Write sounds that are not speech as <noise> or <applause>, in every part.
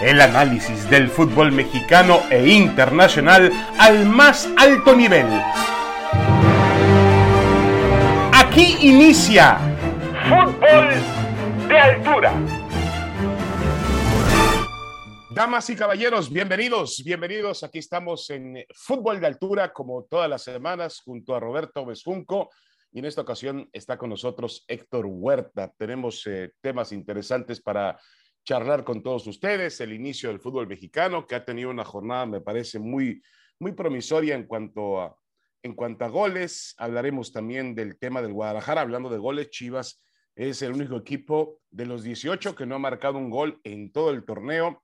El análisis del fútbol mexicano e internacional al más alto nivel. Aquí inicia Fútbol de Altura. Damas y caballeros, bienvenidos, bienvenidos. Aquí estamos en Fútbol de Altura, como todas las semanas, junto a Roberto Besunco. Y en esta ocasión está con nosotros Héctor Huerta. Tenemos eh, temas interesantes para charlar con todos ustedes. El inicio del fútbol mexicano, que ha tenido una jornada, me parece, muy, muy promisoria en cuanto a, en cuanto a goles. Hablaremos también del tema del Guadalajara, hablando de goles. Chivas es el único equipo de los 18 que no ha marcado un gol en todo el torneo.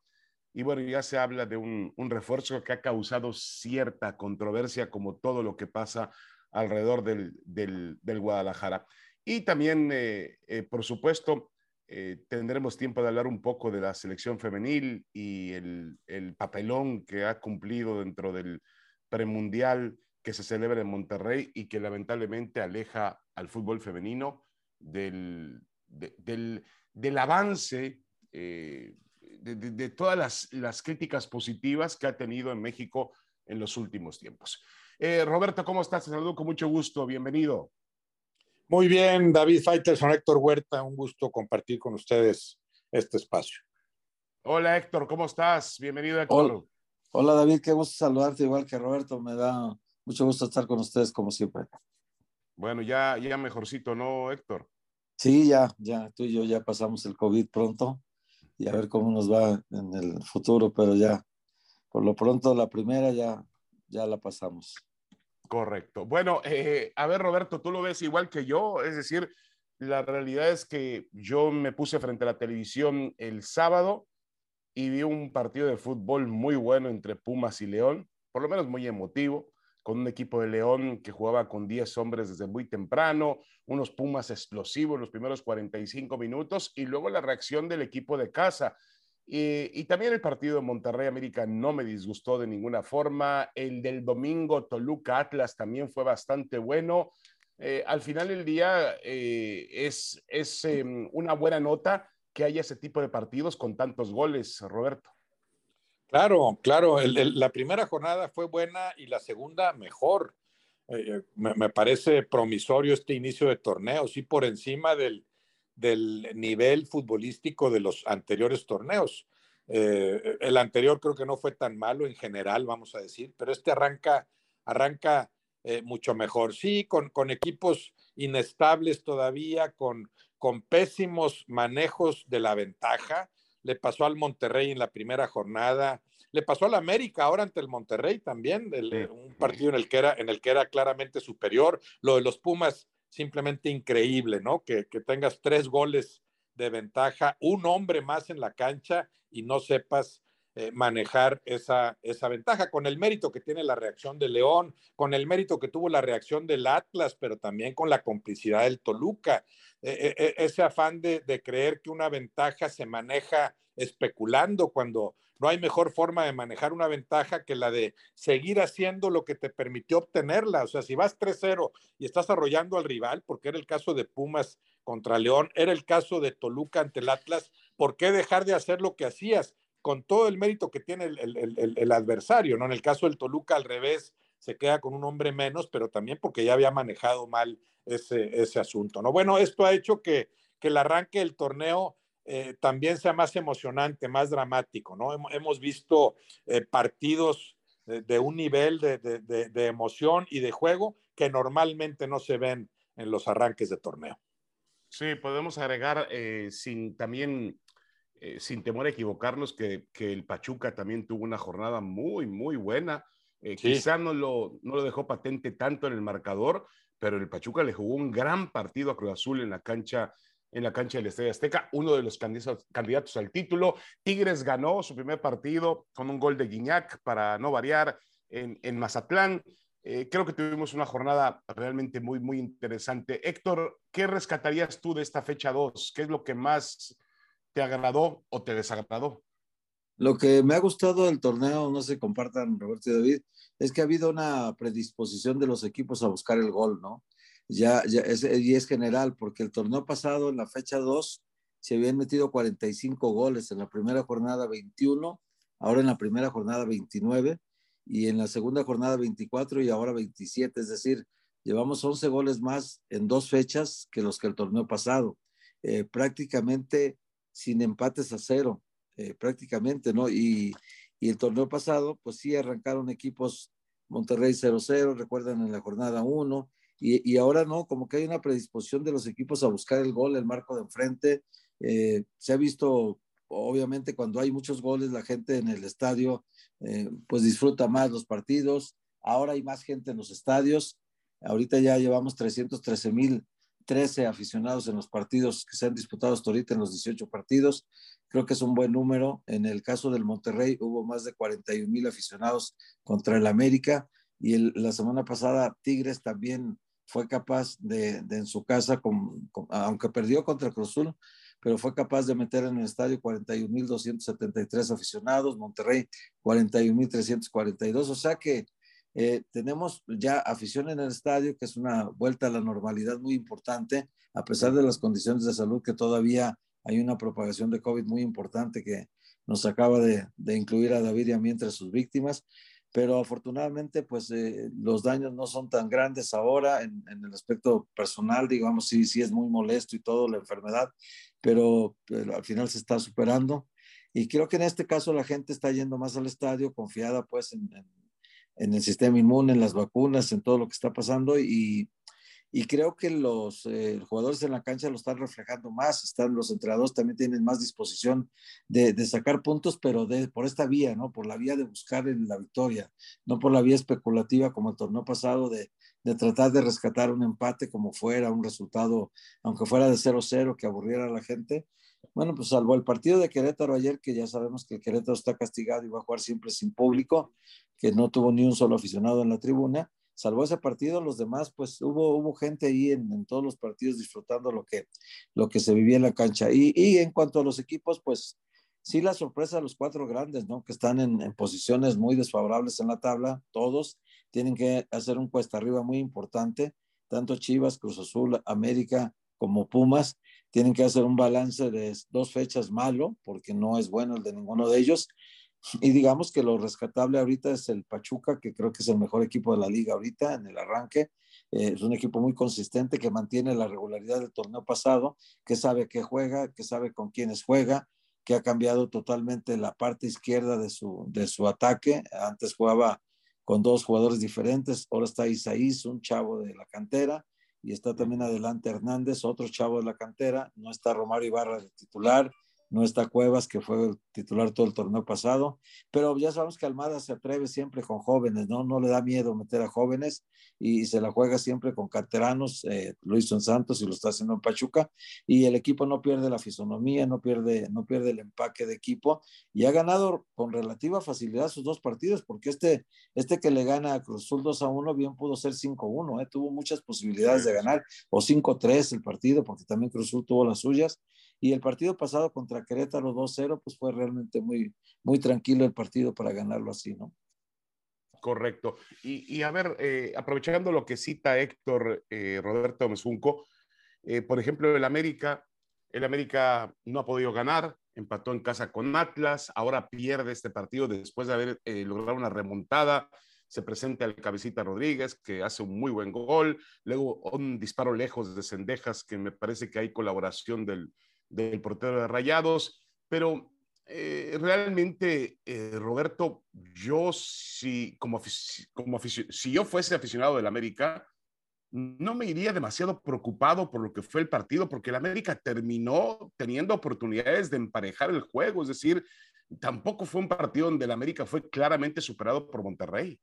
Y bueno, ya se habla de un, un refuerzo que ha causado cierta controversia, como todo lo que pasa alrededor del, del, Guadalajara. Y también, eh, eh, por supuesto, eh, tendremos tiempo de hablar un poco de la selección femenil y el, el papelón que ha cumplido dentro del premundial que se celebra en Monterrey y que lamentablemente aleja al fútbol femenino del, de, del, del, avance eh, de, todas las, las, críticas positivas que ha tenido en México en los últimos tiempos. Eh, Roberto, ¿cómo estás? Te saludo con mucho gusto. Bienvenido. Muy bien, David Faitelson, Héctor Huerta, un gusto compartir con ustedes este espacio. Hola Héctor, ¿cómo estás? Bienvenido Héctor. Hola, Hola David, qué gusto saludarte igual que Roberto, me da mucho gusto estar con ustedes como siempre. Bueno, ya, ya mejorcito, ¿no, Héctor? Sí, ya, ya, tú y yo ya pasamos el COVID pronto y a ver cómo nos va en el futuro, pero ya, por lo pronto la primera ya, ya la pasamos. Correcto. Bueno, eh, a ver, Roberto, tú lo ves igual que yo, es decir, la realidad es que yo me puse frente a la televisión el sábado y vi un partido de fútbol muy bueno entre Pumas y León, por lo menos muy emotivo, con un equipo de León que jugaba con 10 hombres desde muy temprano, unos Pumas explosivos los primeros 45 minutos y luego la reacción del equipo de casa y, y, también el partido de Monterrey América no me disgustó de ninguna forma. El del domingo Toluca Atlas también fue bastante bueno. Eh, al final del día eh, es, es eh, una buena nota que haya ese tipo de partidos con tantos goles, Roberto. Claro, claro. El, el, la primera jornada fue buena y la segunda mejor. Me, me, parece promisorio este inicio de torneo, sí por encima del, del nivel futbolístico de los anteriores torneos. Eh, el anterior creo que no fue tan malo en general, vamos a decir, pero este arranca, arranca eh, mucho mejor. Sí, con, con, equipos inestables todavía, con, con pésimos manejos de la ventaja. Le pasó al Monterrey en la primera jornada, le pasó al América ahora ante el Monterrey también, el, un partido en el, que era, en el que era claramente superior. Lo de los Pumas simplemente increíble, ¿no? Que, que, tengas tres goles de ventaja, un hombre más en la cancha y no sepas eh, manejar esa, esa ventaja, con el mérito que tiene la reacción de León, con el mérito que tuvo la reacción del Atlas, pero también con la complicidad del Toluca, eh, eh, ese afán de, de creer que una ventaja se maneja especulando cuando no hay mejor forma de manejar una ventaja que la de seguir haciendo lo que te permitió obtenerla. O sea, si vas 3-0 y estás arrollando al rival, porque era el caso de Pumas contra León, era el caso de Toluca ante el Atlas, ¿por qué dejar de hacer lo que hacías? Con todo el mérito que tiene el, el, el, adversario, ¿no? En el caso del Toluca, al revés, se queda con un hombre menos, pero también porque ya había manejado mal ese, ese asunto, ¿no? Bueno, esto ha hecho que, que el arranque del torneo eh, también sea más emocionante, más dramático, ¿no? Hemos visto eh, partidos de, de, un nivel de, de, de, emoción y de juego que normalmente no se ven en los arranques de torneo. Sí, podemos agregar eh, sin también, eh, sin temor a equivocarnos, que, que, el Pachuca también tuvo una jornada muy, muy buena. Eh, sí. Quizá no lo, no lo dejó patente tanto en el marcador, pero el Pachuca le jugó un gran partido a Cruz Azul en la cancha en la cancha del Estadio Azteca, uno de los candidatos, candidatos al título. Tigres ganó su primer partido con un gol de Guiñac para no variar en, en Mazatlán. Eh, creo que tuvimos una jornada realmente muy, muy interesante. Héctor, ¿qué rescatarías tú de esta fecha 2? ¿Qué es lo que más te agradó o te desagradó? Lo que me ha gustado del torneo, no se compartan Roberto y David, es que ha habido una predisposición de los equipos a buscar el gol, ¿no? ya, es, y es general, porque el torneo pasado, en la fecha 2, se habían metido 45 goles en la primera jornada 21, ahora en la primera jornada 29 y en la segunda jornada 24 y ahora 27, es decir, llevamos 11 goles más en dos fechas que los que el torneo pasado, eh, prácticamente sin empates a cero, eh, prácticamente, ¿no? Y, y el torneo pasado, pues sí, arrancaron equipos Monterrey 0-0, recuerdan en la jornada 1, y, y, ahora no, como que hay una predisposición de los equipos a buscar el gol, el marco de enfrente. Eh, se ha visto, obviamente, cuando hay muchos goles, la gente en el estadio, eh, pues disfruta más los partidos. Ahora hay más gente en los estadios. Ahorita ya llevamos 313 mil 13 aficionados en los partidos que se han disputado hasta ahorita en los 18 partidos. Creo que es un buen número. En el caso del Monterrey hubo más de 41 mil aficionados contra el América y la semana pasada Tigres también fue capaz de, en su casa, aunque perdió contra Cruzul, pero fue capaz de meter en el estadio 41.273 aficionados, Monterrey 41.342, o sea que eh, tenemos ya afición en el estadio, que es una vuelta a la normalidad muy importante, a pesar de las condiciones de salud que todavía hay una propagación de COVID muy importante que nos acaba de, de incluir a David y a mí entre sus víctimas, pero afortunadamente pues eh, los daños no son tan grandes ahora en, en, el aspecto personal, digamos, sí, sí es muy molesto y todo la enfermedad, pero, pero al final se está superando. Y creo que en este caso la gente está yendo más al estadio confiada pues en, en en el sistema inmune, en las vacunas, en todo lo que está pasando y, y creo que los eh, jugadores en la cancha lo están reflejando más, están los entrenadores también tienen más disposición de, de, sacar puntos, pero de, por esta vía, ¿no? Por la vía de buscar la victoria, no por la vía especulativa como el torneo pasado de, de tratar de rescatar un empate como fuera, un resultado, aunque fuera de 0-0, que aburriera a la gente. Bueno, pues salvo el partido de Querétaro ayer, que ya sabemos que Querétaro está castigado y va a jugar siempre sin público, que no tuvo ni un solo aficionado en la tribuna. Salvo ese partido, los demás, pues hubo, gente ahí en, todos los partidos disfrutando lo que, lo que se vivía en la cancha. Y, y en cuanto a los equipos, pues sí la sorpresa de los cuatro grandes, ¿no? Que están en, en, posiciones muy desfavorables en la tabla, todos tienen que hacer un cuesta arriba muy importante, tanto Chivas, Cruz Azul, América como Pumas, tienen que hacer un balance de dos fechas malo, porque no es bueno el de ninguno de ellos, <laughs> y digamos que lo rescatable ahorita es el Pachuca, que creo que es el mejor equipo de la liga ahorita en el arranque. Eh, es un equipo muy consistente que mantiene la regularidad del torneo pasado, que sabe qué juega, que sabe con quiénes juega, que ha cambiado totalmente la parte izquierda de su, de su ataque. Antes jugaba con dos jugadores diferentes, ahora está Isaías, un chavo de la cantera, y está también adelante Hernández, otro chavo de la cantera, no está Romario Ibarra de titular, no está Cuevas, que fue el titular todo el torneo pasado, pero ya sabemos que Almada se atreve siempre con jóvenes, ¿no? No le da miedo meter a jóvenes y se la juega siempre con canteranos, eh, lo hizo en Santos y lo está haciendo en Pachuca, y el equipo no pierde la fisonomía, no pierde, no pierde el empaque de equipo, y ha ganado con relativa facilidad sus dos partidos, porque este, este que le gana a Cruzul 2 a 1, bien pudo ser 5-1, ¿eh? tuvo muchas posibilidades de ganar, o 5-3 el partido, porque también Cruzul tuvo las suyas, y el partido pasado contra Querétaro 2-0, pues fue realmente muy, muy tranquilo el partido para ganarlo así, ¿no? Correcto. Y, y a ver, eh, aprovechando lo que cita Héctor eh, Roberto Mesunco, eh, por ejemplo, el América, el América no ha podido ganar, empató en casa con Atlas, ahora pierde este partido después de haber logrado una remontada. Se presenta el Cabecita Rodríguez, que hace un muy buen gol. Luego un disparo lejos de Cendejas, que me parece que hay colaboración del, del portero de Rayados, pero eh, realmente, eh, Roberto, yo si, como, como si yo fuese aficionado del América, no me iría demasiado preocupado por lo que fue el partido, porque el América terminó teniendo oportunidades de emparejar el juego, es decir, tampoco fue un partido donde el América fue claramente superado por Monterrey.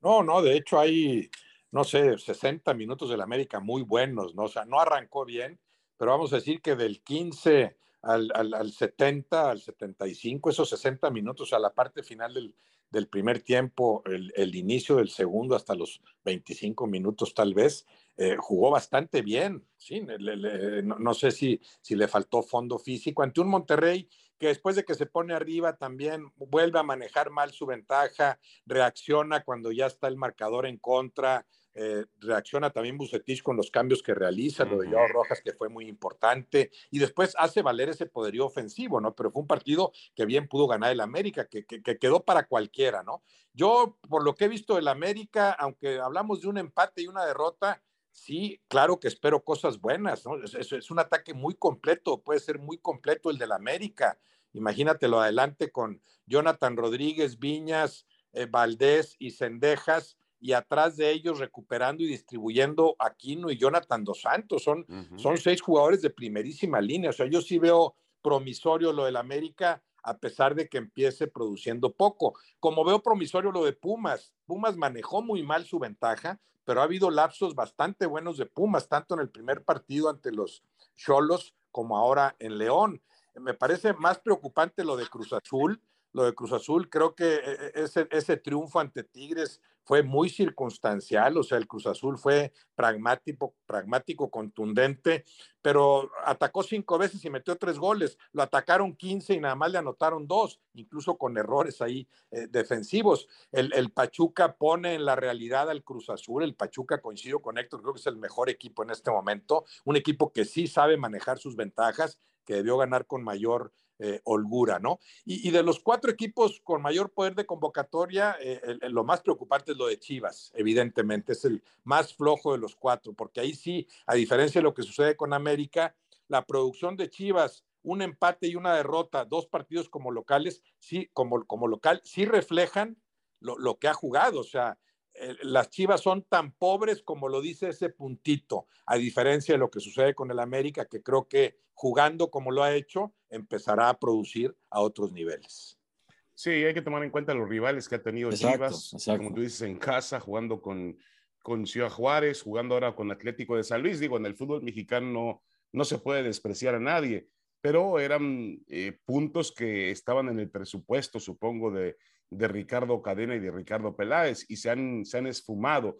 No, no, de hecho hay, no sé, 60 minutos del América muy buenos, ¿no? O sea, no arrancó bien, pero vamos a decir que del 15 al, al, al 70, al 75, esos 60 minutos, a la parte final del, del primer tiempo, el, el, inicio del segundo hasta los 25 minutos tal vez, eh, jugó bastante bien, ¿sí? No, no, sé si, si le faltó fondo físico ante un Monterrey que después de que se pone arriba también vuelve a manejar mal su ventaja, reacciona cuando ya está el marcador en contra, eh, reacciona también Bucetich con los cambios que realiza, lo de Joao Rojas que fue muy importante, y después hace valer ese poderío ofensivo, ¿no? Pero fue un partido que bien pudo ganar el América, que, que, quedó para cualquiera, ¿no? Yo, por lo que he visto del América, aunque hablamos de un empate y una derrota, sí, claro que espero cosas buenas, ¿no? Es, es, un ataque muy completo, puede ser muy completo el del América. Imagínatelo adelante con Jonathan Rodríguez, Viñas, eh, Valdés y Cendejas, y atrás de ellos recuperando y distribuyendo Aquino y Jonathan Dos Santos. Son, son seis jugadores de primerísima línea. O sea, yo sí veo promisorio lo del América, a pesar de que empiece produciendo poco. Como veo promisorio lo de Pumas, Pumas manejó muy mal su ventaja, pero ha habido lapsos bastante buenos de Pumas, tanto en el primer partido ante los Cholos como ahora en León. Me parece más preocupante lo de Cruz Azul, lo de Cruz Azul, creo que eh, eh, ese, ese triunfo ante Tigres fue muy circunstancial, o sea, el Cruz Azul fue pragmático, pragmático, contundente, pero atacó cinco veces y metió tres goles, lo atacaron 15 y nada más le anotaron dos, incluso con errores ahí eh, defensivos. El, el, Pachuca pone en la realidad al Cruz Azul, el Pachuca coincido con Héctor, creo que es el mejor equipo en este momento, un equipo que sí sabe manejar sus ventajas, que debió ganar con mayor eh, holgura, ¿no? Y, de los cuatro equipos con mayor poder de convocatoria, eh, lo más preocupante es lo de Chivas, evidentemente, es el más flojo de los cuatro, porque ahí sí, a diferencia de lo que sucede con América, la producción de Chivas, un empate y una derrota, dos partidos como locales, sí, como, como local, sí reflejan lo, lo que ha jugado, o sea, las Chivas son tan pobres como lo dice ese puntito, a diferencia de lo que sucede con el América, que creo que jugando como lo ha hecho, empezará a producir a otros niveles. Sí, hay que tomar en cuenta los rivales que ha tenido Chivas, como tú dices, en casa, jugando con, con Ciudad Juárez, jugando ahora con Atlético de San Luis. Digo, en el fútbol mexicano no, se puede despreciar a nadie, pero eran eh, puntos que estaban en el presupuesto, supongo, de, de Ricardo Cadena y de Ricardo Peláez y se han, se han esfumado.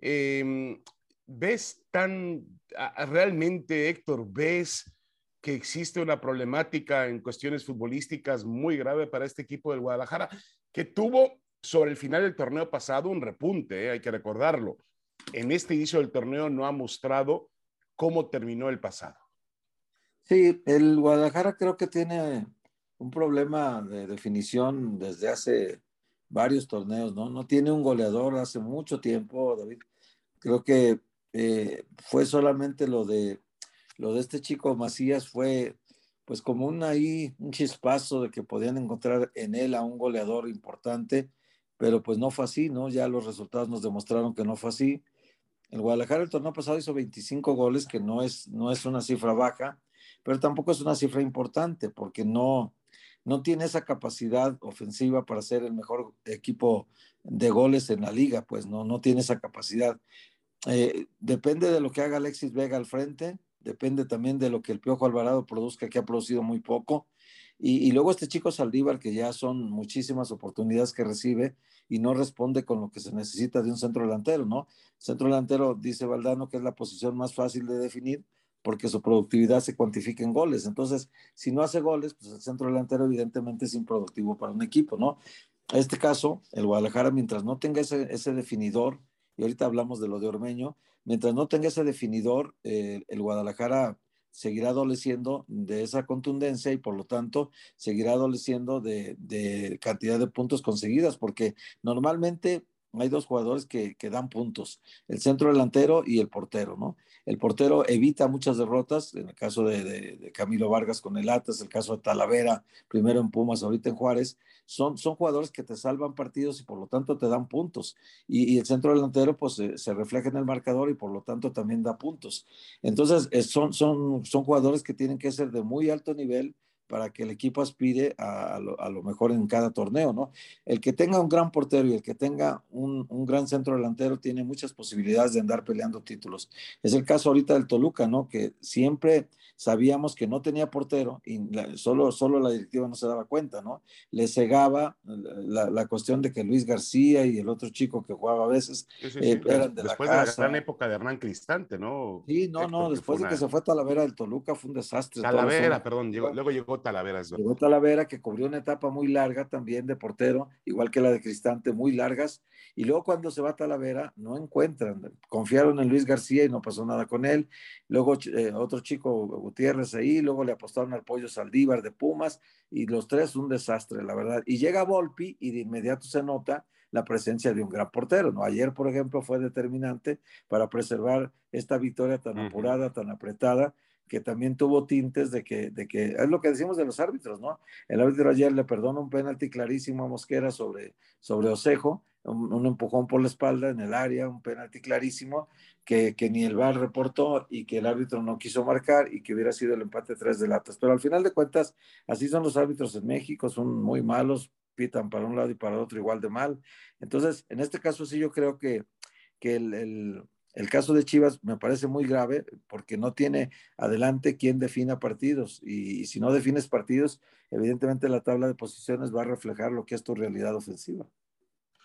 Em, ¿Ves tan, realmente, Héctor, ves que existe una problemática en cuestiones futbolísticas muy grave para este equipo del Guadalajara, que tuvo sobre el final del torneo pasado un repunte, eh, hay que recordarlo. En este inicio del torneo no ha mostrado cómo terminó el pasado. Sí, el Guadalajara creo que tiene un problema de definición desde hace varios torneos, ¿no? No tiene un goleador hace mucho tiempo, David. Creo que eh, fue solamente lo de lo de este chico Macías fue pues como un ahí un chispazo de que podían encontrar en él a un goleador importante, pero pues no fue así, ¿no? Ya los resultados nos demostraron que no fue así. El Guadalajara el torneo pasado hizo 25 goles, que no es, no es una cifra baja, pero tampoco es una cifra importante, porque no, no tiene esa capacidad ofensiva para ser el mejor equipo de goles en la liga, pues no, no tiene esa capacidad. Eh, depende de lo que haga Alexis Vega al frente, depende también de lo que el Piojo Alvarado produzca, que ha producido muy poco. Y, y, luego este chico Saldívar, que ya son muchísimas oportunidades que recibe y no responde con lo que se necesita de un centro delantero, ¿no? Centro delantero, dice Valdano, que es la posición más fácil de definir, porque su productividad se cuantifica en goles. Entonces, si no hace goles, pues el centro delantero evidentemente es improductivo para un equipo, ¿no? En este caso, el Guadalajara, mientras no tenga ese, ese definidor, y ahorita hablamos de lo de Ormeño, mientras no tenga ese definidor, eh, el Guadalajara seguirá adoleciendo de esa contundencia y por lo tanto seguirá adoleciendo de, de cantidad de puntos conseguidas, porque normalmente hay dos jugadores que, que, dan puntos, el centro delantero y el portero, ¿no? El portero evita muchas derrotas, en el caso de, Camilo Vargas con el Atlas, el caso de Talavera, primero en Pumas, ahorita en Juárez, son, son jugadores que te salvan partidos y por lo tanto te dan puntos. Y, el centro delantero pues se, refleja en el marcador y por lo tanto también da puntos. Entonces son, son, son jugadores que tienen que ser de muy alto nivel para que el equipo aspire a, lo, mejor en cada torneo, ¿no? El que tenga un gran portero y el que tenga un, un, gran centro delantero tiene muchas posibilidades de andar peleando títulos. Es el caso ahorita del Toluca, ¿no? Que siempre sabíamos que no tenía portero y solo, solo la directiva no se daba cuenta, ¿no? Le cegaba la, la, cuestión de que Luis García y el otro chico que jugaba a veces eh, eran de después la de la gran época de Hernán Cristante, ¿no? Sí, no, no, después de que se fue Talavera del Toluca fue un desastre. Talavera, perdón, luego llegó llegó Talavera. Es llegó Talavera, que cubrió una etapa muy larga también de portero, igual que la de Cristante, muy largas. Y luego cuando se va Talavera, no encuentran. Confiaron en Luis García y no pasó nada con él. Luego eh, otro chico, Gutiérrez ahí, luego le apostaron al pollo Saldívar de Pumas, y los tres un desastre, la verdad. Y llega Volpi y de inmediato se nota la presencia de un gran portero. ¿no? Ayer, por ejemplo, fue determinante para preservar esta victoria tan apurada, tan apretada, que también tuvo tintes de que, de que, es lo que decimos de los árbitros, ¿no? El árbitro ayer le perdona un penalti clarísimo a Mosquera sobre, sobre Osejo, un, empujón por la espalda en el área, un penalti clarísimo que, que, ni el VAR reportó y que el árbitro no quiso marcar y que hubiera sido el empate tres de latas. Pero al final de cuentas, así son los árbitros en México, son muy malos, pitan para un lado y para otro igual de mal. Entonces, en este caso sí yo creo que, que el, el, caso de Chivas me parece muy grave porque no tiene adelante quien defina partidos y, si no defines partidos, evidentemente la tabla de posiciones va a reflejar lo que es tu realidad ofensiva.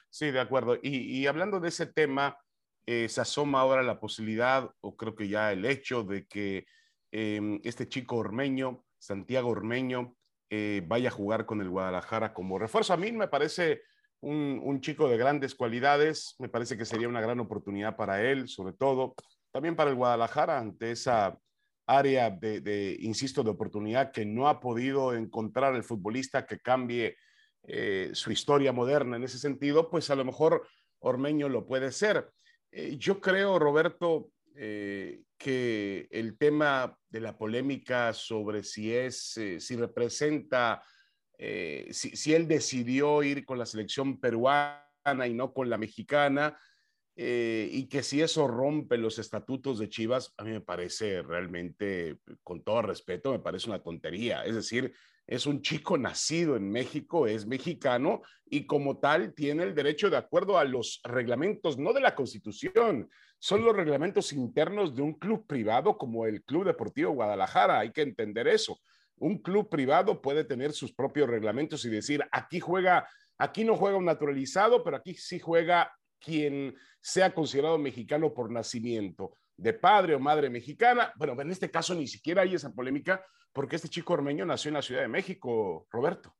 Sí, de acuerdo. Y, hablando de ese tema, eh, se asoma ahora la posibilidad, o creo que ya el hecho, de que em, este chico ormeño, Santiago Ormeño, eh, vaya a jugar con el Guadalajara como refuerzo. A mí me parece un, chico de grandes cualidades, me parece que sería una gran oportunidad para él, sobre todo, también para el Guadalajara, ante esa área de, insisto, de oportunidad que no ha podido encontrar el futbolista que cambie eh, su historia moderna en ese sentido, pues a lo mejor Ormeño lo puede ser. Eh, yo creo, Roberto, eh, que el tema de la polémica sobre si es, si representa, eh, si, él decidió ir con la selección peruana y no con la mexicana, y que si eso rompe los estatutos de Chivas, a mí me parece realmente, con todo respeto, me parece una tontería. Es decir, es un chico nacido en México, es mexicano y como tal tiene el derecho de acuerdo a los reglamentos, no de la Constitución, son los reglamentos internos de un club privado como el Club Deportivo Guadalajara, hay que entender eso. Un club privado puede tener sus propios reglamentos y decir, aquí juega, aquí no juega un naturalizado, pero aquí sí juega quien sea considerado mexicano por nacimiento, de padre o madre mexicana. Bueno, en este caso ni siquiera hay esa polémica porque este chico ormeño nació en la Ciudad de México, Roberto.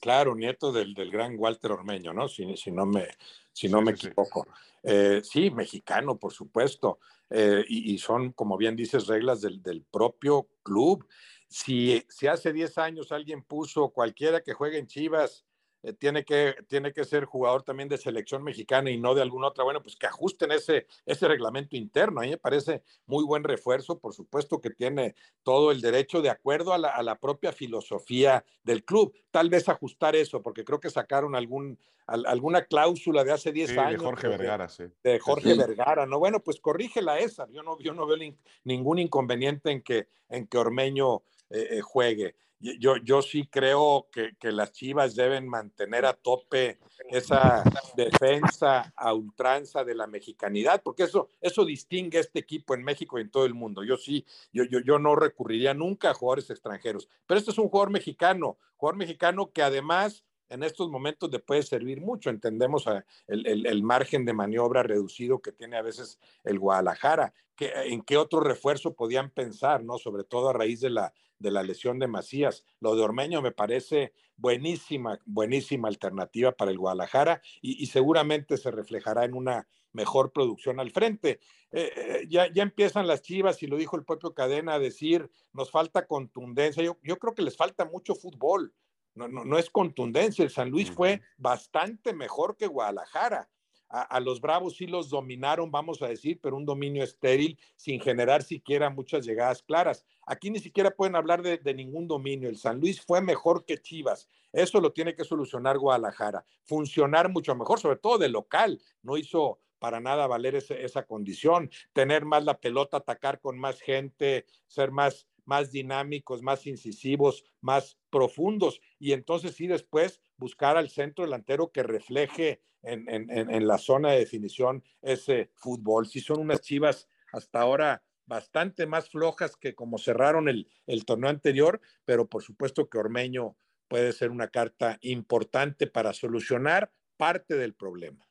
Claro, nieto del, gran Walter Ormeño, ¿no? Si, no me, si no me equivoco. Eh, sí. mexicano, por supuesto. Eh, y, son, como bien dices, reglas del, propio club. Si, si hace 10 años alguien puso cualquiera que juegue en Chivas eh, tiene, que, tiene que ser jugador también de selección mexicana y no de alguna otra, bueno, pues que ajusten ese, ese reglamento interno. A mí me parece muy buen refuerzo, por supuesto que tiene todo el derecho de acuerdo a la, propia filosofía del club. Tal vez ajustar eso, porque creo que sacaron algún, alguna cláusula de hace 10 años. De Jorge Vergara, sí. De Jorge Vergara, ¿no? Bueno, pues corrígela esa. Yo no, yo no veo ningún inconveniente en que, en que Ormeño eh, eh, juegue yo, yo sí creo que, que, las Chivas deben mantener a tope esa defensa a ultranza de la mexicanidad, porque eso, eso distingue a este equipo en México y en todo el mundo. Yo sí, yo, yo, yo no recurriría nunca a jugadores extranjeros, pero este es un jugador mexicano, jugador mexicano que además en estos momentos le puede servir mucho. Entendemos el, el, margen de maniobra reducido que tiene a veces el Guadalajara. que ¿En qué otro refuerzo podían pensar, no? Sobre todo a raíz de la, de la lesión de Macías. Lo de Ormeño me parece buenísima, buenísima alternativa para el Guadalajara y, seguramente se reflejará en una mejor producción al frente. Eh, eh, ya, ya empiezan las chivas y lo dijo el propio Cadena a decir, nos falta contundencia. Yo, yo creo que les falta mucho fútbol. No, no, no es contundencia. El San Luis fue bastante mejor que Guadalajara a, los Bravos sí los dominaron, vamos a decir, pero un dominio estéril sin generar siquiera muchas llegadas claras. Aquí ni siquiera pueden hablar de, ningún dominio. El San Luis fue mejor que Chivas. Eso lo tiene que solucionar Guadalajara. Funcionar mucho mejor, sobre todo de local. No hizo para nada valer esa condición. Tener más la pelota, atacar con más gente, ser más más dinámicos, más incisivos, más profundos. Y entonces sí después buscar al centro delantero que refleje en, la zona de definición ese fútbol. Sí son unas chivas hasta ahora bastante más flojas que como cerraron el, el torneo anterior, pero por supuesto que Ormeño puede ser una carta importante para solucionar parte del problema.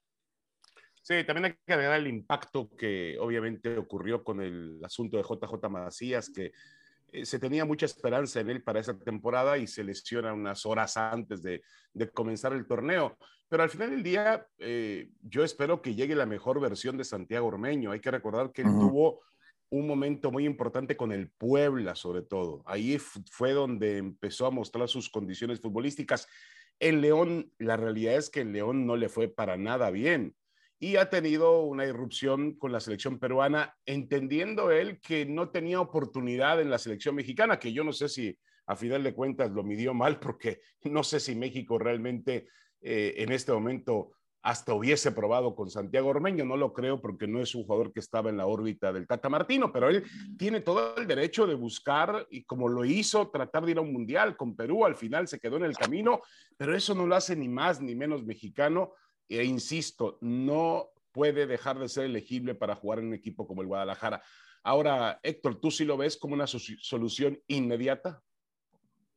Sí, también hay que agregar el impacto que obviamente ocurrió con el asunto de JJ Macías, que eh, se tenía mucha esperanza en él para esa temporada y se lesiona unas horas antes de, comenzar el torneo. Pero al final del día, eh, yo espero que llegue la mejor versión de Santiago Ormeño. Hay que recordar que él tuvo un momento muy importante con el Puebla, sobre todo. Ahí fue donde empezó a mostrar sus condiciones futbolísticas. En León, la realidad es que en León no le fue para nada bien y ha tenido una irrupción con la selección peruana, entendiendo él que no tenía oportunidad en la selección mexicana, que yo no sé si a final de cuentas lo midió mal, porque no sé si México realmente eh, en este momento hasta hubiese probado con Santiago Ormeño, no lo creo porque no es un jugador que estaba en la órbita del Tata Martino, pero él tiene todo el derecho de buscar y como lo hizo, tratar de ir a un mundial con Perú, al final se quedó en el camino, pero eso no lo hace ni más ni menos mexicano e insisto, no puede dejar de ser elegible para jugar en un equipo como el Guadalajara. Ahora, Héctor, ¿tú sí lo ves como una solución inmediata?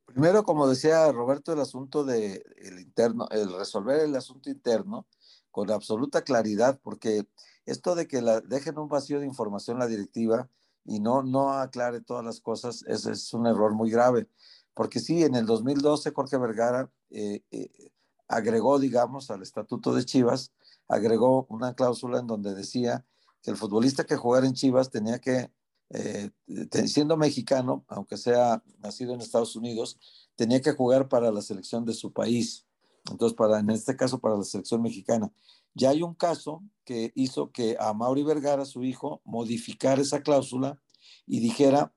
Primero, como decía Roberto, el asunto de el interno, el resolver el asunto interno con absoluta claridad, porque esto de que dejen un vacío de información la directiva y no, no aclare todas las cosas es, es un error muy grave. Porque sí, en el 2012 Jorge Vergara eh, eh, agregó, digamos, al estatuto de Chivas, agregó una cláusula en donde decía que el futbolista que jugara en Chivas tenía que, eh, siendo mexicano, aunque sea nacido en Estados Unidos, tenía que jugar para la selección de su país. Entonces, para, en este caso, para la selección mexicana. Ya hay un caso que hizo que a Mauri Vergara, su hijo, modificara esa cláusula y dijera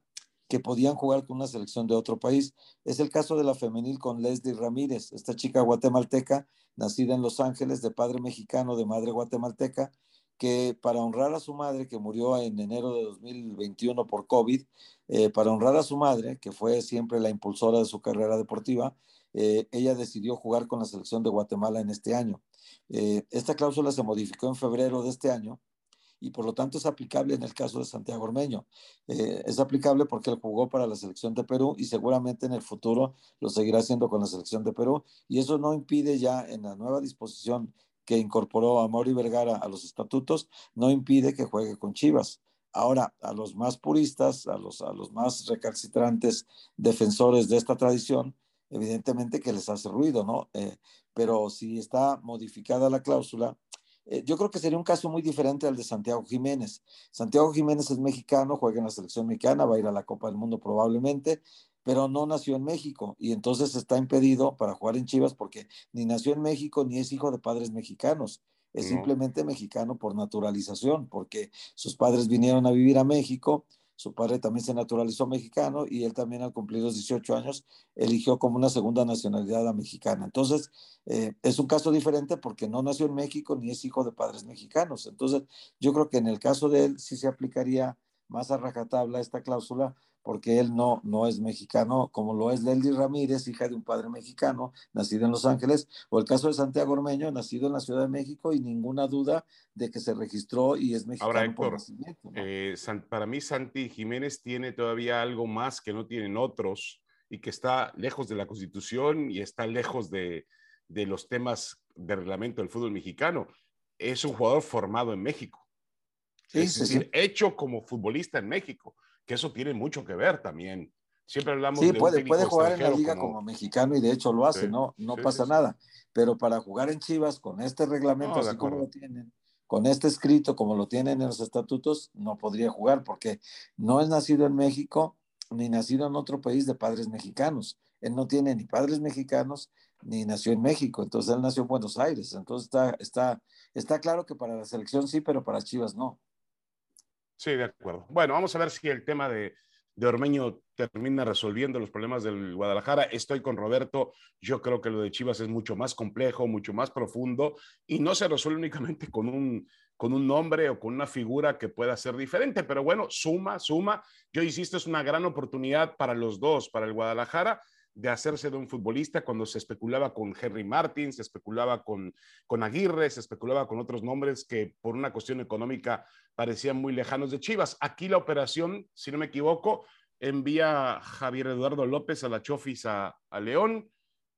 que podían jugar con una selección de otro país. Es el caso de la femenil con Leslie Ramírez, esta chica guatemalteca, nacida en Los Ángeles, de padre mexicano, de madre guatemalteca, que para honrar a su madre, que murió en enero de 2021 por COVID, eh, para honrar a su madre, que fue siempre la impulsora de su carrera deportiva, eh, ella decidió jugar con la selección de Guatemala en este año. Eh, esta cláusula se modificó en febrero de este año y por lo tanto es aplicable en el caso de Santiago Ormeño. Eh, es aplicable porque él jugó para la selección de Perú y seguramente en el futuro lo seguirá haciendo con la selección de Perú y eso no impide ya en la nueva disposición que incorporó a Mauri Vergara a los estatutos, no impide que juegue con Chivas. Ahora, a los más puristas, a los, a los más recalcitrantes defensores de esta tradición, evidentemente que les hace ruido, ¿no? Eh, pero si está modificada la cláusula, eh, yo creo que sería un caso muy diferente al de Santiago Jiménez. Santiago Jiménez es mexicano, juega en la selección mexicana, va a ir a la Copa del Mundo probablemente, pero no nació en México y entonces está impedido para jugar en Chivas porque ni nació en México ni es hijo de padres mexicanos. Es simplemente mexicano por naturalización, porque sus padres vinieron a vivir a México, su padre también se naturalizó mexicano y él también al cumplir los 18 años eligió como una segunda nacionalidad a mexicana. Entonces, eh, es un caso diferente porque no nació en México ni es hijo de padres mexicanos. Entonces, yo creo que en el caso de él sí se aplicaría más a rajatabla esta cláusula porque él no, no es mexicano, como lo es Lely Ramírez, hija de un padre mexicano, nacido en Los Ángeles, o el caso de Santiago Ormeño, nacido en la Ciudad de México y ninguna duda de que se registró y es mexicano Ahora, Héctor, eh, para mí Santi Jiménez tiene todavía algo más que no tienen otros y que está lejos de la Constitución y está lejos de, de los temas de reglamento del fútbol mexicano. Es un jugador formado en México. es decir, hecho como futbolista en México que eso tiene mucho que ver también. Siempre hablamos sí, puede, puede jugar en la liga como... mexicano y de hecho lo hace, ¿no? No pasa nada. Pero para jugar en Chivas con este reglamento, así como lo tienen, con este escrito como lo tienen en los estatutos, no podría jugar porque no es nacido en México ni nacido en otro país de padres mexicanos. Él no tiene ni padres mexicanos ni nació en México, entonces él nació en Buenos Aires. Entonces está, está, está claro que para la selección sí, pero para Chivas no. Sí, de acuerdo. Bueno, vamos a ver si el tema de, de Ormeño termina resolviendo los problemas del Guadalajara. Estoy con Roberto. Yo creo que lo de Chivas es mucho más complejo, mucho más profundo y no se resuelve únicamente con un, con un nombre o con una figura que pueda ser diferente. Pero bueno, suma, suma. Yo insisto, es una gran oportunidad para los dos, para el Guadalajara de hacerse de un futbolista cuando se especulaba con Henry Martin, se especulaba con, con Aguirre, se especulaba con otros nombres que por una cuestión económica parecían muy lejanos de Chivas. Aquí la operación, si no me equivoco, envía Javier Eduardo López a la Chofis a, León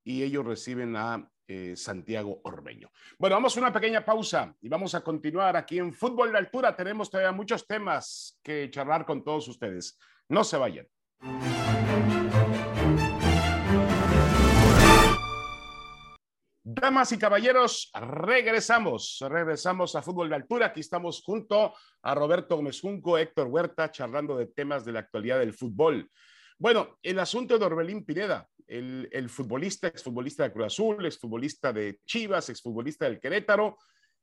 y ellos reciben a eh, Santiago Orbeño. Bueno, vamos a una pequeña pausa y vamos a continuar aquí en Fútbol de Altura. Tenemos todavía muchos temas que charlar con todos ustedes. No se vayan. Damas y caballeros, regresamos, regresamos a Fútbol de Altura. Aquí estamos junto a Roberto Gómez Junco, Héctor Huerta, charlando de temas de la actualidad del fútbol. Bueno, el asunto de Orbelín Pineda, el, el futbolista, exfutbolista de Cruz Azul, exfutbolista de Chivas, exfutbolista del Querétaro,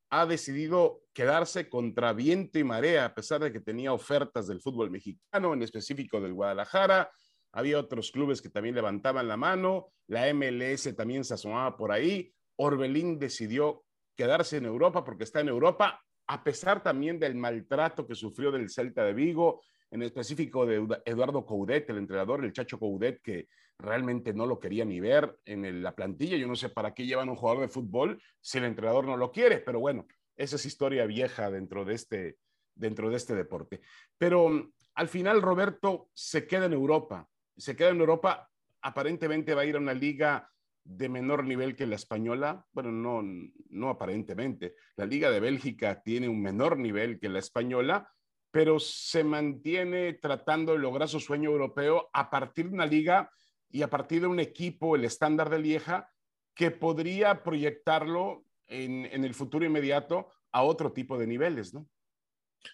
ha decidido quedarse contra viento y marea, a pesar de que tenía ofertas del fútbol mexicano, en específico del Guadalajara. Había otros clubes que también levantaban la mano, la MLS también se asomaba por ahí. Orbelín decidió quedarse en Europa porque está en Europa, a pesar también del maltrato que sufrió del Celta de Vigo, en específico de Eduardo Coudet, el entrenador, el Chacho Coudet, que realmente no lo quería ni ver en la plantilla. Yo no sé para qué llevan un jugador de fútbol si el entrenador no lo quiere, pero bueno, esa es historia vieja dentro de este, dentro de este deporte. Pero mm, al final Roberto se queda en Europa, se queda en Europa, aparentemente va a ir a una liga de menor nivel que la española, bueno, no, no aparentemente, la liga de Bélgica tiene un menor nivel que la española, pero se mantiene tratando de lograr su sueño europeo a partir de una liga y a partir de un equipo, el estándar de Lieja, que podría proyectarlo en, en, el futuro inmediato a otro tipo de niveles, ¿no?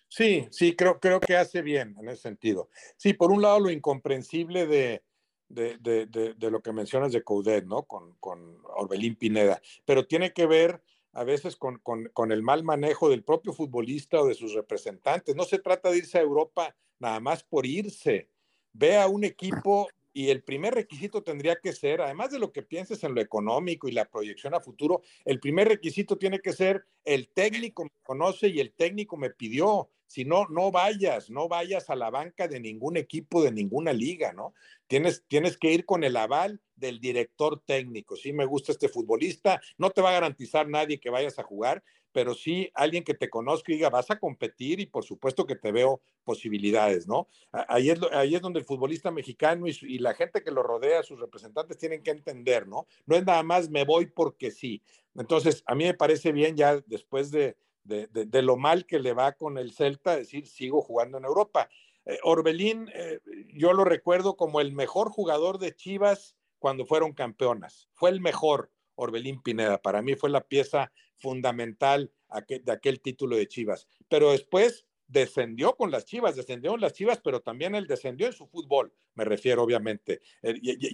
Sí, sí, creo, creo que hace bien en ese sentido. Sí, por un lado lo incomprensible de, de, de, de lo que mencionas de Coudet, ¿no? Con, con, Orbelín Pineda, pero tiene que ver a veces con, con, con el mal manejo del propio futbolista o de sus representantes. No se trata de irse a Europa nada más por irse. Ve a un equipo y el primer requisito tendría que ser, además de lo que pienses en lo económico y la proyección a futuro, el primer requisito tiene que ser el técnico me conoce y el técnico me pidió. Si no, no vayas, no vayas a la banca de ningún equipo, de ninguna liga, ¿no? Tienes, tienes que ir con el aval del director técnico. Si me gusta este futbolista, no te va a garantizar nadie que vayas a jugar, pero sí alguien que te conozca y diga, vas a competir y por supuesto que te veo posibilidades, ¿no? Ahí es, ahí es donde el futbolista mexicano y, la gente que lo rodea, sus representantes, tienen que entender, ¿no? No es nada más me voy porque sí. Entonces, a mí me parece bien ya después de, de, de, de lo mal que le va con el Celta, decir, sigo jugando en Europa. Eh, Orbelín, eh, yo lo recuerdo como el mejor jugador de Chivas cuando fueron campeonas. Fue el mejor Orbelín Pineda. Para mí fue la pieza fundamental de aquel título de Chivas. Pero después descendió con las Chivas, descendió en las Chivas, pero también él descendió en su fútbol, me refiero obviamente.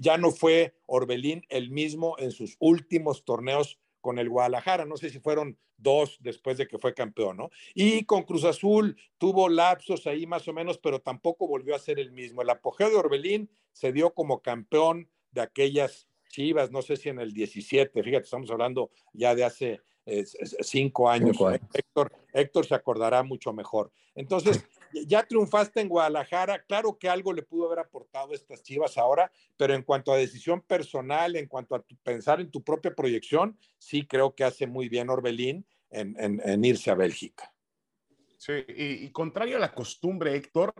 Ya no fue Orbelín el mismo en sus últimos torneos con el Guadalajara, no sé si fueron dos después de que fue campeón, ¿no? Y con Cruz Azul tuvo lapsos ahí más o menos, pero tampoco volvió a ser el mismo. El apogeo de Orbelín se dio como campeón de aquellas Chivas, no sé si en el 17, fíjate, estamos hablando ya de hace eh, cinco, años. cinco años. Héctor, Héctor se acordará mucho mejor. Entonces, ya triunfaste en Guadalajara, claro que algo le pudo haber aportado estas Chivas ahora, pero en cuanto a decisión personal, en cuanto a tu, pensar en tu propia proyección, sí creo que hace muy bien Orbelín en, en, en irse a Bélgica. Sí, y, y contrario a la costumbre, Héctor,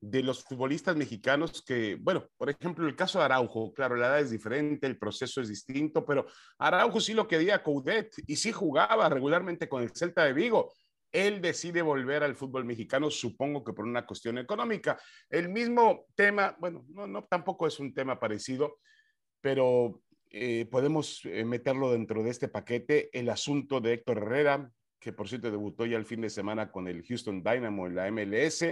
de los futbolistas mexicanos que, bueno, por ejemplo, el caso de Araujo, claro, la edad es diferente, el proceso es distinto, pero Araujo sí lo quería Coudet y sí jugaba regularmente con el Celta de Vigo. Él decide volver al fútbol mexicano, supongo que por una cuestión económica. El mismo tema, bueno, no, no tampoco es un tema parecido, pero eh, podemos eh, meterlo dentro de este paquete, el asunto de Héctor Herrera, que por cierto debutó ya el fin de semana con el Houston Dynamo en la MLS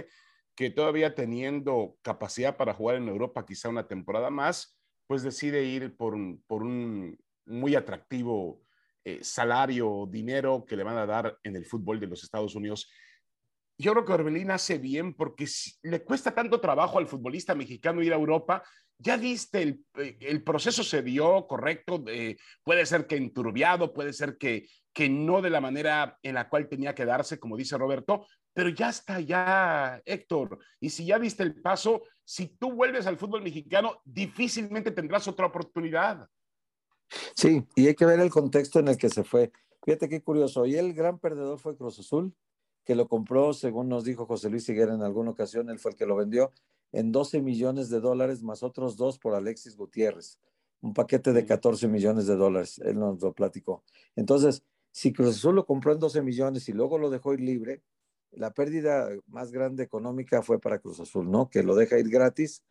que todavía teniendo capacidad para jugar en Europa quizá una temporada más, pues decide ir por un, por un muy atractivo eh, salario, dinero que le van a dar en el fútbol de los Estados Unidos. Yo creo que Orbelín hace bien porque le cuesta tanto trabajo al futbolista mexicano ir a Europa. Ya viste, el, eh, el proceso se dio correcto, eh, puede ser que enturbiado, puede ser que, que no de la manera en la cual tenía que darse, como dice Roberto, pero ya está ya, Héctor. Y si ya viste el paso, si tú vuelves al fútbol mexicano, difícilmente tendrás otra oportunidad. Sí, y hay que ver el contexto en el que se fue. Fíjate qué curioso. Y el gran perdedor fue Cruz Azul, que lo compró, según nos dijo José Luis Higuera en alguna ocasión, él fue el que lo vendió, en 12 millones de dólares, más otros dos por Alexis Gutiérrez. Un paquete de 14 millones de dólares, él nos lo platicó. Entonces, si Cruz Azul lo compró en 12 millones y luego lo dejó ir libre, la pérdida más grande económica fue para Cruz Azul, ¿no? Que lo deja ir gratis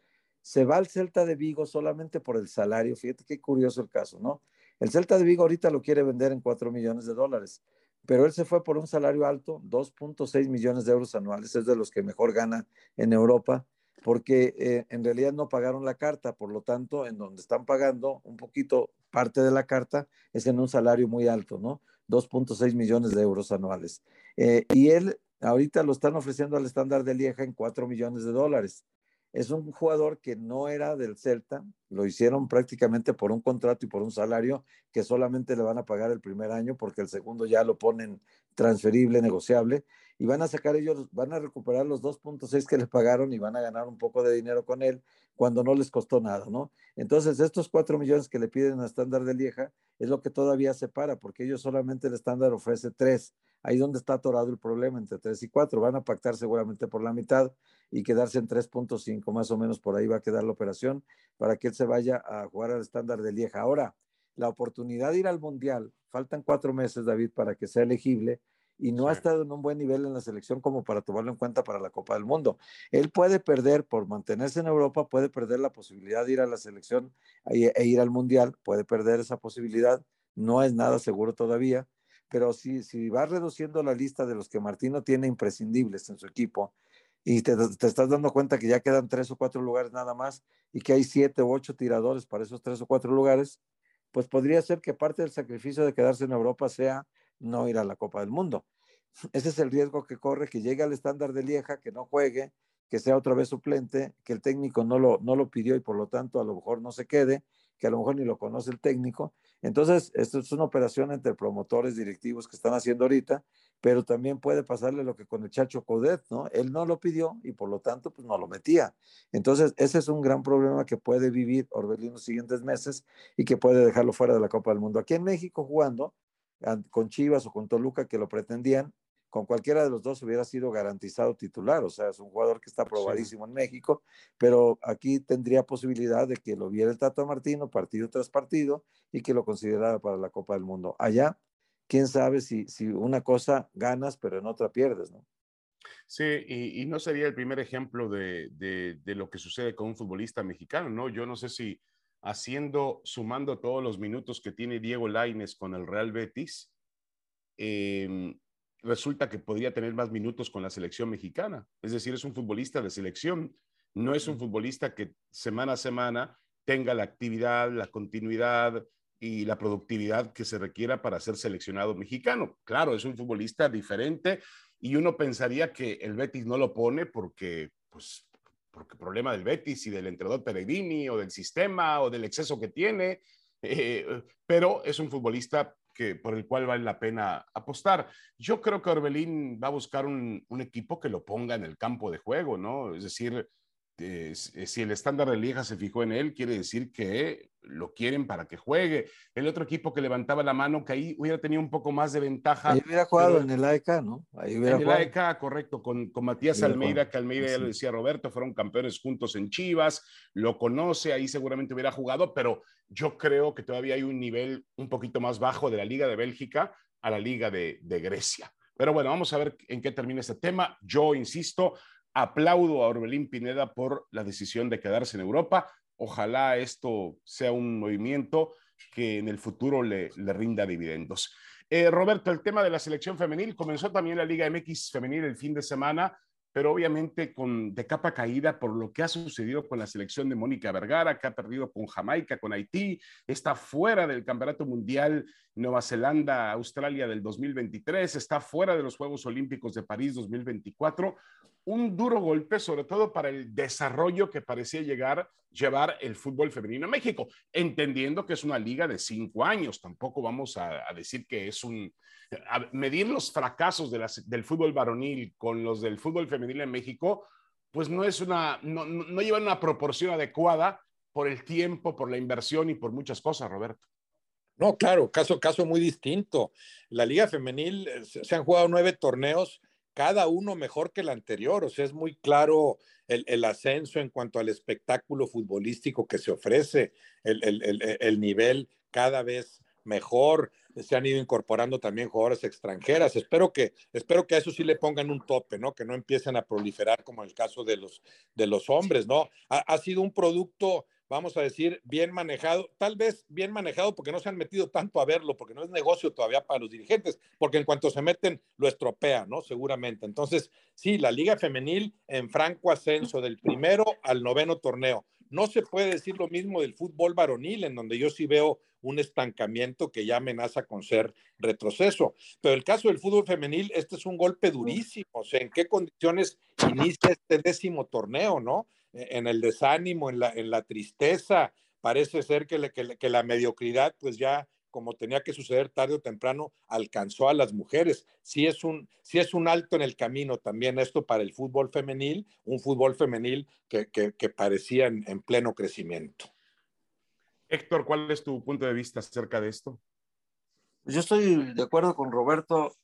se va al Celta de Vigo solamente por el salario. Fíjate qué curioso el caso, ¿no? El Celta de Vigo ahorita lo quiere vender en 4 millones de dólares, pero él se fue por un salario alto, 2.6 millones de euros anuales, es de los que mejor gana en Europa, porque eh, en realidad no pagaron la carta, por lo tanto, en donde están pagando un poquito parte de la carta es en un salario muy alto, ¿no? 2.6 millones de euros anuales. Eh, y él ahorita lo están ofreciendo al estándar de Lieja en 4 millones de dólares. Es un jugador que no era del Celta, lo hicieron prácticamente por un contrato y por un salario que solamente le van a pagar el primer año porque el segundo ya lo ponen transferible, negociable, y van a sacar ellos, van a recuperar los 2.6 que le pagaron y van a ganar un poco de dinero con él cuando no les costó nada, ¿no? Entonces, estos 4 millones que le piden a estándar de Lieja es lo que todavía separa, porque ellos solamente el estándar ofrece 3. Ahí donde está atorado el problema entre 3 y 4. Van a pactar seguramente por la mitad y quedarse en 3.5, más o menos por ahí va a quedar la operación para que él se vaya a jugar al estándar de Lieja. Ahora, la oportunidad de ir al Mundial, faltan cuatro meses, David, para que sea elegible, y no ha estado en un buen nivel en la selección como para tomarlo en cuenta para la Copa del Mundo. Él puede perder, por mantenerse en Europa, puede perder la posibilidad de ir a la selección e, e ir al Mundial, puede perder esa posibilidad, no es nada seguro todavía, pero si, si va reduciendo la lista de los que Martino tiene imprescindibles en su equipo y te, te, estás dando cuenta que ya quedan tres o cuatro lugares nada más y que hay siete u ocho tiradores para esos tres o cuatro lugares, pues podría ser que parte del sacrificio de quedarse en Europa sea no ir a la Copa del Mundo. <laughs> Ese es el riesgo que corre, que llegue al estándar de Lieja, que no juegue, que sea otra vez suplente, que el técnico no lo, no lo pidió y por lo tanto a lo mejor no se quede, que a lo mejor ni lo conoce el técnico. Entonces, esto es una operación entre promotores directivos que están haciendo ahorita, pero también puede pasarle lo que con el Chacho Codet, ¿no? Él no lo pidió y por lo tanto, pues no lo metía. Entonces, ese es un gran problema que puede vivir Orbelín los siguientes meses y que puede dejarlo fuera de la Copa del Mundo. Aquí en México jugando, con Chivas o con Toluca que lo pretendían, con cualquiera de los dos hubiera sido garantizado titular, o sea, es un jugador que está probadísimo en México, pero aquí tendría posibilidad de que lo viera el Tato Martino partido tras partido y que lo considerara para la Copa del Mundo. Allá, quién sabe si, si una cosa ganas, pero en otra pierdes, ¿no? Sí, y, y no sería el primer ejemplo de, de, de, lo que sucede con un futbolista mexicano, ¿no? Yo no sé si haciendo, sumando todos los minutos que tiene Diego Laines con el Real Betis, eh, resulta que podría tener más minutos con la selección mexicana. Es decir, es un futbolista de selección, no es un futbolista que semana a semana tenga la actividad, la continuidad y la productividad que se requiera para ser seleccionado mexicano. Claro, es un futbolista diferente y uno pensaría que el Betis no lo pone porque, pues, porque problema del Betis y del entrenador Peregrini o del sistema o del exceso que tiene, <laughs> eh, pero es un futbolista por el cual vale la pena apostar. Yo creo que Orbelín va a buscar un equipo que lo ponga en el campo de juego, ¿no? Es decir, eh, si el estándar de Lieja se fijó en él, quiere decir que lo quieren para que juegue. El otro equipo que levantaba la mano, que ahí hubiera tenido un poco más de ventaja. Ahí hubiera jugado en el AEK, ¿no? Ahí hubiera en el AEK, correcto, con, con Matías Almeida, que Almeida ya lo decía Roberto, fueron campeones juntos en Chivas, lo conoce, ahí seguramente hubiera jugado, pero yo creo que todavía hay un nivel un poquito más bajo de la Liga de Bélgica a la Liga de, de Grecia. Pero bueno, vamos a ver en qué termina este tema. Yo insisto, Aplaudo a Orbelín Pineda por la decisión de quedarse en Europa. Ojalá esto sea un movimiento que en el futuro le, rinda dividendos. Eh, Roberto, el tema de la selección femenil comenzó también la Liga MX femenil el fin de semana, pero obviamente con de capa caída por lo que ha sucedido con la selección de Mónica Vergara, que ha perdido con Jamaica, con Haití, está fuera del Campeonato Mundial Nueva Zelanda, Australia del 2023, está fuera de los Juegos Olímpicos de París 2024 un duro golpe, sobre todo para el desarrollo que parecía llegar, llevar el fútbol femenino en México, entendiendo que es una liga de cinco años. Tampoco vamos a, a decir que es un... medir los fracasos de las, del fútbol varonil con los del fútbol femenil en México, pues no es una, no, no llevan una proporción adecuada por el tiempo, por la inversión y por muchas cosas, Roberto. No, claro, caso, caso muy distinto. La liga femenil, eh, se han jugado nueve torneos cada uno mejor que el anterior. O sea, es muy claro el, ascenso en cuanto al espectáculo futbolístico que se ofrece, el, nivel cada vez mejor, se han ido incorporando también jugadores extranjeras. Espero que, espero que a eso sí le pongan un tope, ¿no? Que no empiecen a proliferar como en el caso de los, de los hombres, ¿no? ha sido un producto vamos a decir, bien manejado, tal vez bien manejado porque no se han metido tanto a verlo, porque no es negocio todavía para los dirigentes, porque en cuanto se meten lo estropean, ¿no? Seguramente. Entonces, sí, la Liga Femenil en franco ascenso del primero al noveno torneo. No se puede decir lo mismo del fútbol varonil, en donde yo sí veo un estancamiento que ya amenaza con ser retroceso. Pero el caso del fútbol femenil, este es un golpe durísimo. O sea, ¿en qué condiciones inicia este décimo torneo, no? En el desánimo, en la, en la tristeza. Parece ser que, que, la mediocridad, pues ya como tenía que suceder tarde o temprano, alcanzó a las mujeres. Sí es un, sí es un alto en el camino también esto para el fútbol femenil, un fútbol femenil que, que, parecía en, en, pleno crecimiento. Héctor, ¿cuál es tu punto de vista acerca de esto? Yo estoy de acuerdo con Roberto,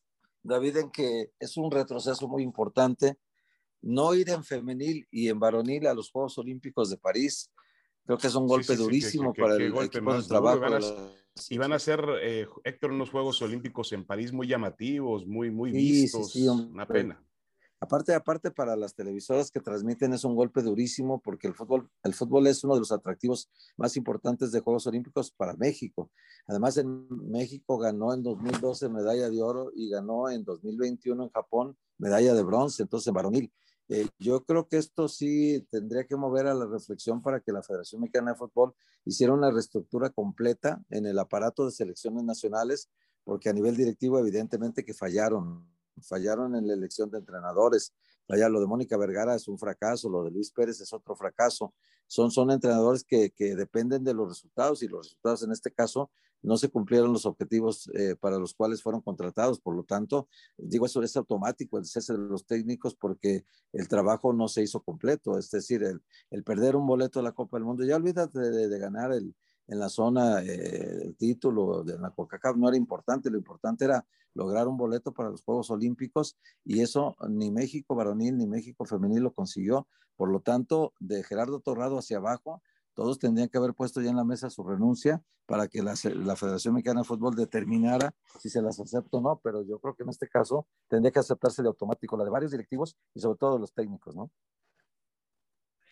David, en que es un retroceso muy importante no ir en femenil y en varonil a los Juegos Olímpicos de París, creo que es un golpe durísimo para el equipo de trabajo. Y van a ser, eh, Héctor, unos Juegos Olímpicos en París muy llamativos, muy, muy vistos. una pena. Aparte, aparte para las televisoras que transmiten es un golpe durísimo porque el fútbol, el fútbol es uno de los atractivos más importantes de Juegos Olímpicos para México. Además, en México ganó en 2012 medalla de oro y ganó en 2021 en Japón medalla de bronce, entonces varonil. Eh, yo creo que esto sí tendría que mover a la reflexión para que la Federación Mexicana de Fútbol hiciera una reestructura completa en el aparato de selecciones nacionales, porque a nivel directivo evidentemente que fallaron, fallaron en la elección de entrenadores. Allá lo de Mónica Vergara es un fracaso, lo de Luis Pérez es otro fracaso. Son, son entrenadores que, que dependen de los resultados y los resultados en este caso no se cumplieron los objetivos eh, para los cuales fueron contratados. Por lo tanto, digo, eso es automático, el cese de los técnicos, porque el trabajo no se hizo completo. Es decir, el, perder un boleto de la Copa del Mundo, ya olvídate de, ganar el, en la zona eh, el título de la Coca-Cola, no era importante, lo importante era lograr un boleto para los Juegos Olímpicos y eso ni México varonil ni México femenil lo consiguió. Por lo tanto, de Gerardo Torrado hacia abajo, todos tendrían que haber puesto ya en la mesa su renuncia para que la, Federación Mexicana de Fútbol determinara si se las acepta o no, pero yo creo que en este caso tendría que aceptarse de automático la de varios directivos y sobre todo los técnicos, ¿no?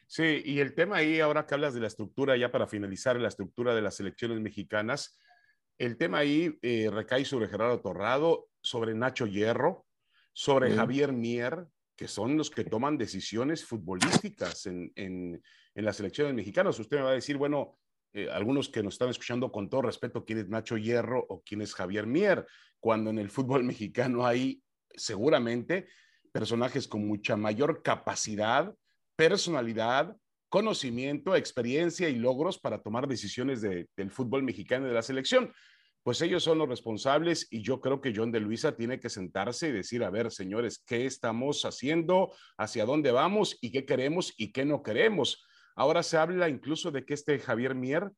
Sí, y el tema ahí, ahora que hablas de la estructura, ya para finalizar la estructura de las selecciones mexicanas, el tema ahí eh, recae sobre Gerardo Torrado, sobre Nacho Hierro, sobre Javier Mier, que son los que toman decisiones futbolísticas en, en, en las selecciones mexicanas. Usted me va a decir, bueno, eh, algunos que nos están escuchando con todo respeto, quién es Nacho Hierro o quién es Javier Mier, cuando en el fútbol <laughs> mexicano hay seguramente personajes con mucha mayor capacidad, personalidad, conocimiento, experiencia y logros para tomar decisiones del fútbol mexicano y de la selección. Pues ellos son los responsables y yo creo que John de Luisa tiene que sentarse y decir, a ver, señores, ¿qué estamos haciendo? ¿Hacia dónde vamos? ¿Y qué queremos y qué no queremos? Ahora se habla incluso de que este Javier Mier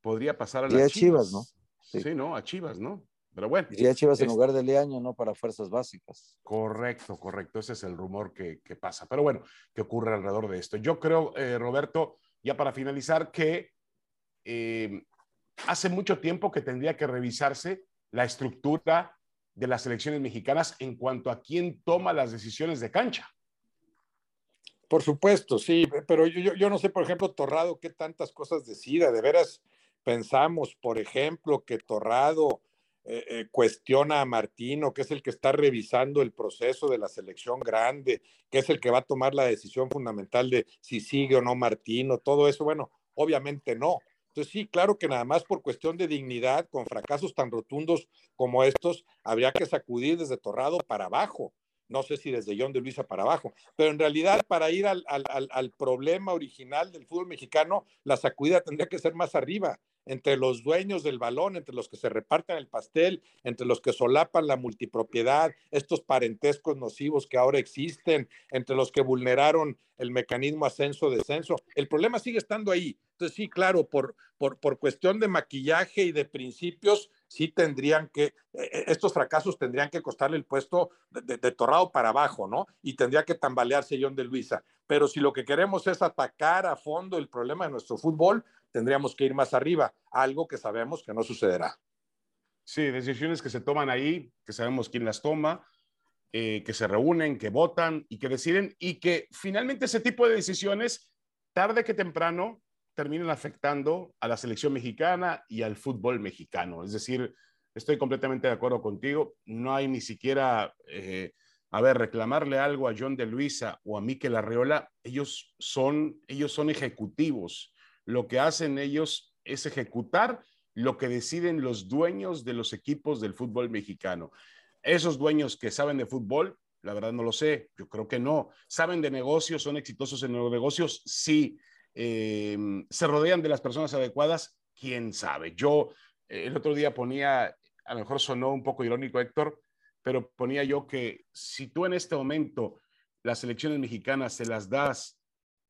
podría pasar a las Chivas. ¿no? Sí. ¿no? A Chivas, ¿no? Pero bueno. Y a Chivas en lugar de Leaño, ¿no? Para fuerzas básicas. Correcto, correcto. Ese es el rumor que, pasa. Pero bueno, ¿qué ocurre alrededor de esto? Yo creo, eh, Roberto, ya para finalizar, que eh, hace mucho tiempo que tendría que revisarse la estructura de las elecciones mexicanas en cuanto a quién toma las decisiones de cancha. Por supuesto, sí, pero yo, yo, no sé, por ejemplo, Torrado, qué tantas cosas decida. De veras, pensamos, por ejemplo, que Torrado eh, eh, cuestiona a Martino, que es el que está revisando el proceso de la selección grande, que es el que va a tomar la decisión fundamental de si sigue o no Martino, todo eso. Bueno, obviamente no. Entonces, sí, claro que nada más por cuestión de dignidad, con fracasos tan rotundos como estos, habría que sacudir desde Torrado para abajo no sé si desde John de Luisa para abajo, pero en realidad para ir al, al, problema original del fútbol mexicano, la sacudida tendría que ser más arriba, entre los dueños del balón, entre los que se reparten el pastel, entre los que solapan la multipropiedad, estos parentescos nocivos que ahora existen, entre los que vulneraron el mecanismo ascenso-descenso. El problema sigue estando ahí. Entonces, sí, claro, por, por, por cuestión de maquillaje y de principios, sí tendrían que, eh, eh, estos fracasos tendrían que costarle el puesto de, Torrado para abajo, ¿no? Y tendría que tambalearse John de Luisa. Pero si lo que queremos es atacar a fondo el problema de nuestro fútbol, tendríamos que ir más arriba, algo que sabemos que no sucederá. Sí, decisiones que se toman ahí, que sabemos quién las toma, eh, que se reúnen, que votan y que deciden y que finalmente ese tipo de decisiones, tarde que temprano, terminan afectando a la selección mexicana y al fútbol mexicano. Es decir, estoy completamente de acuerdo contigo, no hay ni siquiera, eh, a ver, reclamarle algo a John de Luisa o a Miquel Arreola, ellos son, ellos son ejecutivos. Lo que hacen ellos es ejecutar lo que deciden los dueños de los equipos del fútbol mexicano. Esos dueños que saben de fútbol, la verdad no lo sé, yo creo que no. ¿Saben de negocios? ¿Son exitosos en los negocios? Sí. Em, ¿Se rodean de las personas adecuadas? ¿Quién sabe? Yo eh, el otro día ponía, a lo mejor sonó un poco irónico Héctor, pero ponía yo que si tú en este momento las elecciones mexicanas se las das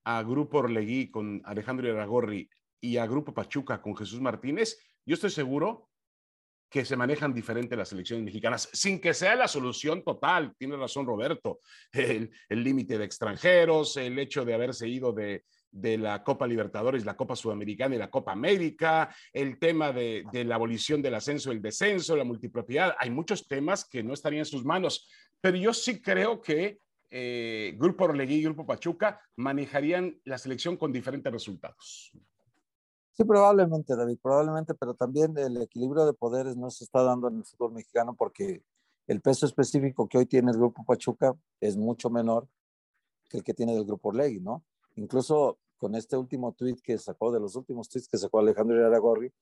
a Grupo Orlegui con Alejandro Iragorri y a Grupo Pachuca con Jesús Martínez, yo estoy seguro que se manejan diferente las elecciones mexicanas, sin que sea la solución total. Tiene razón Roberto, <laughs> el límite de extranjeros, el hecho de haberse ido de, de la Copa Libertadores, la Copa Sudamericana y la Copa América, el tema de, la abolición del ascenso, el descenso, la multipropiedad. Hay muchos temas que no estarían en sus manos, pero yo sí creo que eh, Grupo Orlegui y Grupo Pachuca manejarían la selección con diferentes resultados. Sí, probablemente, David, probablemente, pero también el equilibrio de poderes no se está dando en el fútbol mexicano porque el peso específico que hoy tiene el Grupo Pachuca es mucho menor que el que tiene el Grupo Orlegui, ¿no? Incluso con este último tweet que sacó, de los últimos tweets que sacó Alejandro Iraragorri,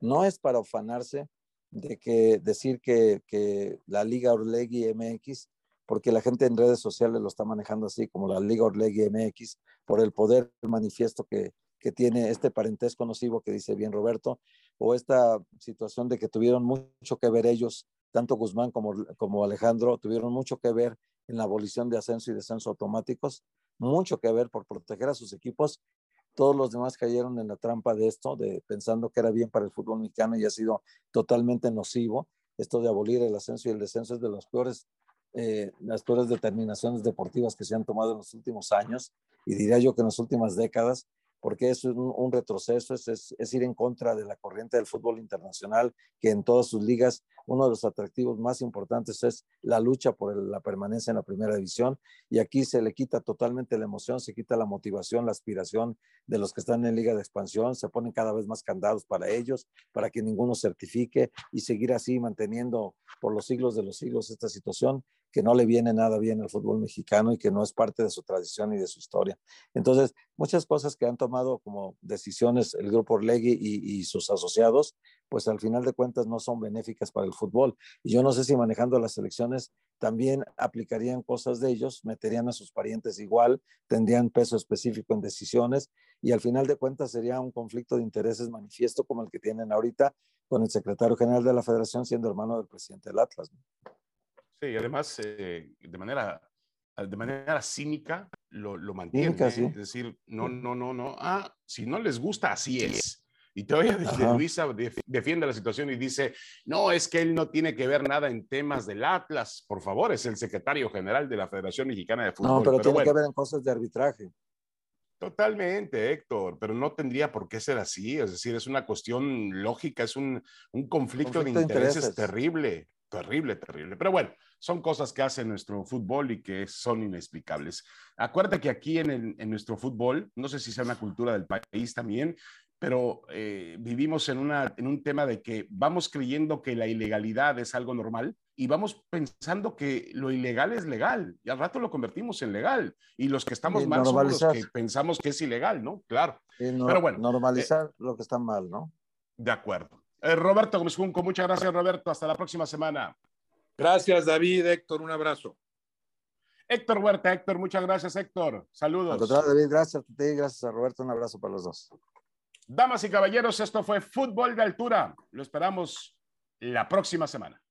no es para ufanarse de que decir que, que la Liga Orlegui MX, porque la gente en redes sociales lo está manejando así como la Liga Orlegui MX, por el poder manifiesto que, que tiene este parentesco nocivo que dice bien Roberto, o esta situación de que tuvieron mucho que ver ellos, tanto Guzmán como, como Alejandro, tuvieron mucho que ver en la abolición de ascenso y descenso automáticos, mucho que ver por proteger a sus equipos. Todos los demás cayeron en la trampa de esto, de pensando que era bien para el fútbol mexicano y ha sido totalmente nocivo. Esto de abolir el ascenso y el descenso es de los peores, eh, las peores determinaciones deportivas que se han tomado en los últimos años y diría yo que en las últimas décadas porque es un, retroceso, es, ir en contra de la corriente del fútbol internacional, que en todas sus ligas uno de los atractivos más importantes es la lucha por la permanencia en la primera división, y aquí se le quita totalmente la emoción, se quita la motivación, la aspiración de los que están en liga de expansión, se ponen cada vez más candados para ellos, para que ninguno certifique y seguir así manteniendo por los siglos de los siglos esta situación que no le viene nada bien al fútbol mexicano y que no es parte de su tradición y de su historia. Entonces, muchas cosas que han tomado como decisiones el grupo Orlegui y, sus asociados, pues al final de cuentas no son benéficas para el fútbol. Y yo no sé si manejando las elecciones también aplicarían cosas de ellos, meterían a sus parientes igual, tendrían peso específico en decisiones y al final de cuentas sería un conflicto de intereses manifiesto como el que tienen ahorita con el secretario general de la federación siendo hermano del presidente del Atlas. Sí, y además eh, de, manera, de manera cínica lo, lo mantiene. ¿eh? Es decir, no, no, no, no. Ah, si no les gusta, así es. Y todavía de Luisa defiende la situación y dice, no, es que él no tiene que ver nada en temas del Atlas. Por favor, es el secretario general de la Federación Mexicana de Fútbol. No, pero, tiene que ver en cosas de arbitraje. Totalmente, Héctor, pero no tendría por qué ser así. Es decir, es una cuestión lógica, es un, un conflicto, de, intereses terrible, terrible, terrible. Pero bueno, son cosas que hace nuestro fútbol y que son inexplicables. Acuérdate que aquí en, en nuestro fútbol, no sé si sea una cultura del país también, pero eh, vivimos en, una, en un tema de que vamos creyendo que la ilegalidad es algo normal y vamos pensando que lo ilegal es legal y al rato lo convertimos en legal y los que estamos mal somos los que pensamos que es ilegal, ¿no? Claro. pero bueno. Normalizar eh, lo que está mal, ¿no? De acuerdo. Eh, Roberto Gómez Junco, muchas gracias Roberto, hasta la próxima semana. Gracias, David. Héctor, un abrazo. Héctor Huerta, Héctor, muchas gracias, Héctor. Saludos. David, gracias a ti, gracias a Roberto. Un abrazo para los dos. Damas y caballeros, esto fue Fútbol de Altura. Lo esperamos la próxima semana.